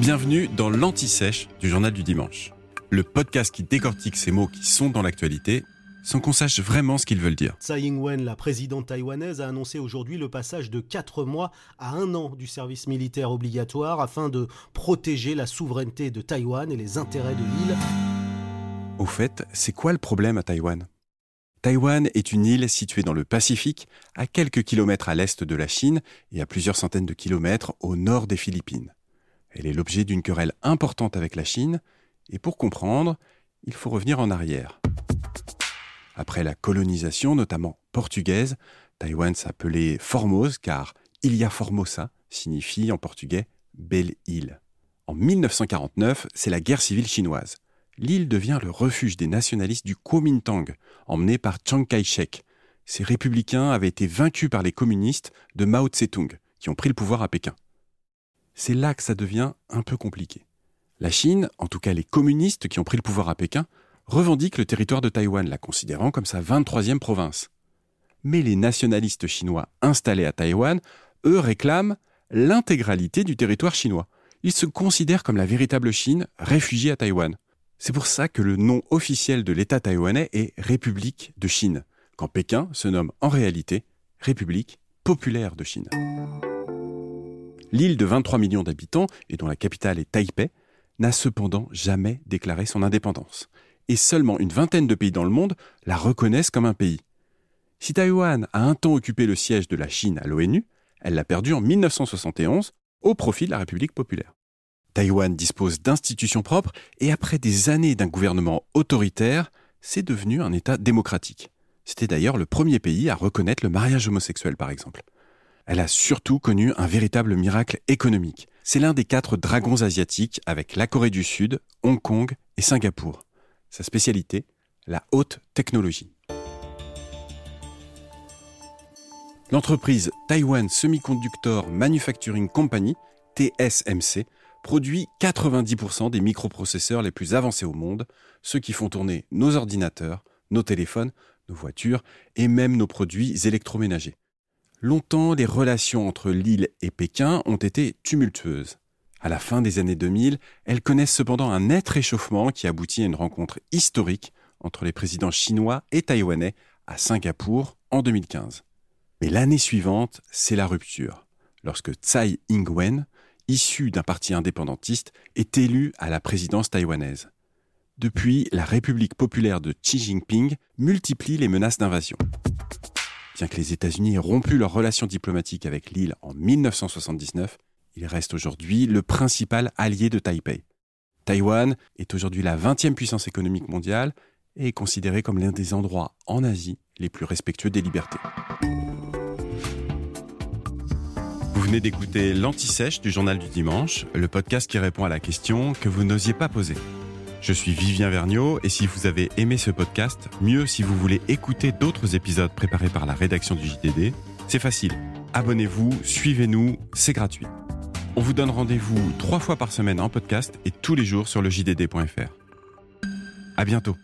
Bienvenue dans l'Anti-Sèche du Journal du Dimanche, le podcast qui décortique ces mots qui sont dans l'actualité sans qu'on sache vraiment ce qu'ils veulent dire. Tsai Ing-wen, la présidente taïwanaise, a annoncé aujourd'hui le passage de 4 mois à un an du service militaire obligatoire afin de protéger la souveraineté de Taïwan et les intérêts de l'île. Au fait, c'est quoi le problème à Taïwan? Taïwan est une île située dans le Pacifique, à quelques kilomètres à l'est de la Chine et à plusieurs centaines de kilomètres au nord des Philippines. Elle est l'objet d'une querelle importante avec la Chine, et pour comprendre, il faut revenir en arrière. Après la colonisation, notamment portugaise, Taïwan s'appelait Formose car Ilha Formosa signifie en portugais belle île. En 1949, c'est la guerre civile chinoise. L'île devient le refuge des nationalistes du Kuomintang, emmenés par Chiang Kai-shek. Ces républicains avaient été vaincus par les communistes de Mao Tse-tung, qui ont pris le pouvoir à Pékin. C'est là que ça devient un peu compliqué. La Chine, en tout cas les communistes qui ont pris le pouvoir à Pékin, revendique le territoire de Taïwan, la considérant comme sa 23e province. Mais les nationalistes chinois installés à Taïwan, eux, réclament l'intégralité du territoire chinois. Ils se considèrent comme la véritable Chine réfugiée à Taïwan. C'est pour ça que le nom officiel de l'État taïwanais est République de Chine, quand Pékin se nomme en réalité République populaire de Chine. L'île de 23 millions d'habitants, et dont la capitale est Taipei, n'a cependant jamais déclaré son indépendance et seulement une vingtaine de pays dans le monde la reconnaissent comme un pays. Si Taïwan a un temps occupé le siège de la Chine à l'ONU, elle l'a perdu en 1971 au profit de la République populaire. Taïwan dispose d'institutions propres et après des années d'un gouvernement autoritaire, c'est devenu un État démocratique. C'était d'ailleurs le premier pays à reconnaître le mariage homosexuel, par exemple. Elle a surtout connu un véritable miracle économique. C'est l'un des quatre dragons asiatiques avec la Corée du Sud, Hong Kong et Singapour. Sa spécialité, la haute technologie. L'entreprise Taiwan Semiconductor Manufacturing Company, TSMC, produit 90% des microprocesseurs les plus avancés au monde, ceux qui font tourner nos ordinateurs, nos téléphones, nos voitures et même nos produits électroménagers. Longtemps, les relations entre l'île et Pékin ont été tumultueuses. À la fin des années 2000, elles connaissent cependant un net réchauffement qui aboutit à une rencontre historique entre les présidents chinois et taïwanais à Singapour en 2015. Mais l'année suivante, c'est la rupture, lorsque Tsai Ing-wen, issu d'un parti indépendantiste, est élu à la présidence taïwanaise. Depuis, la République populaire de Xi Jinping multiplie les menaces d'invasion. Bien que les États-Unis aient rompu leurs relations diplomatiques avec l'île en 1979, il reste aujourd'hui le principal allié de Taipei. Taïwan est aujourd'hui la 20e puissance économique mondiale et est considéré comme l'un des endroits en Asie les plus respectueux des libertés. Vous venez d'écouter l'Anti-Sèche du Journal du Dimanche, le podcast qui répond à la question que vous n'osiez pas poser. Je suis Vivien Vergniaud et si vous avez aimé ce podcast, mieux si vous voulez écouter d'autres épisodes préparés par la rédaction du JDD, c'est facile. Abonnez-vous, suivez-nous, c'est gratuit. On vous donne rendez-vous trois fois par semaine en podcast et tous les jours sur le JDD.fr. À bientôt.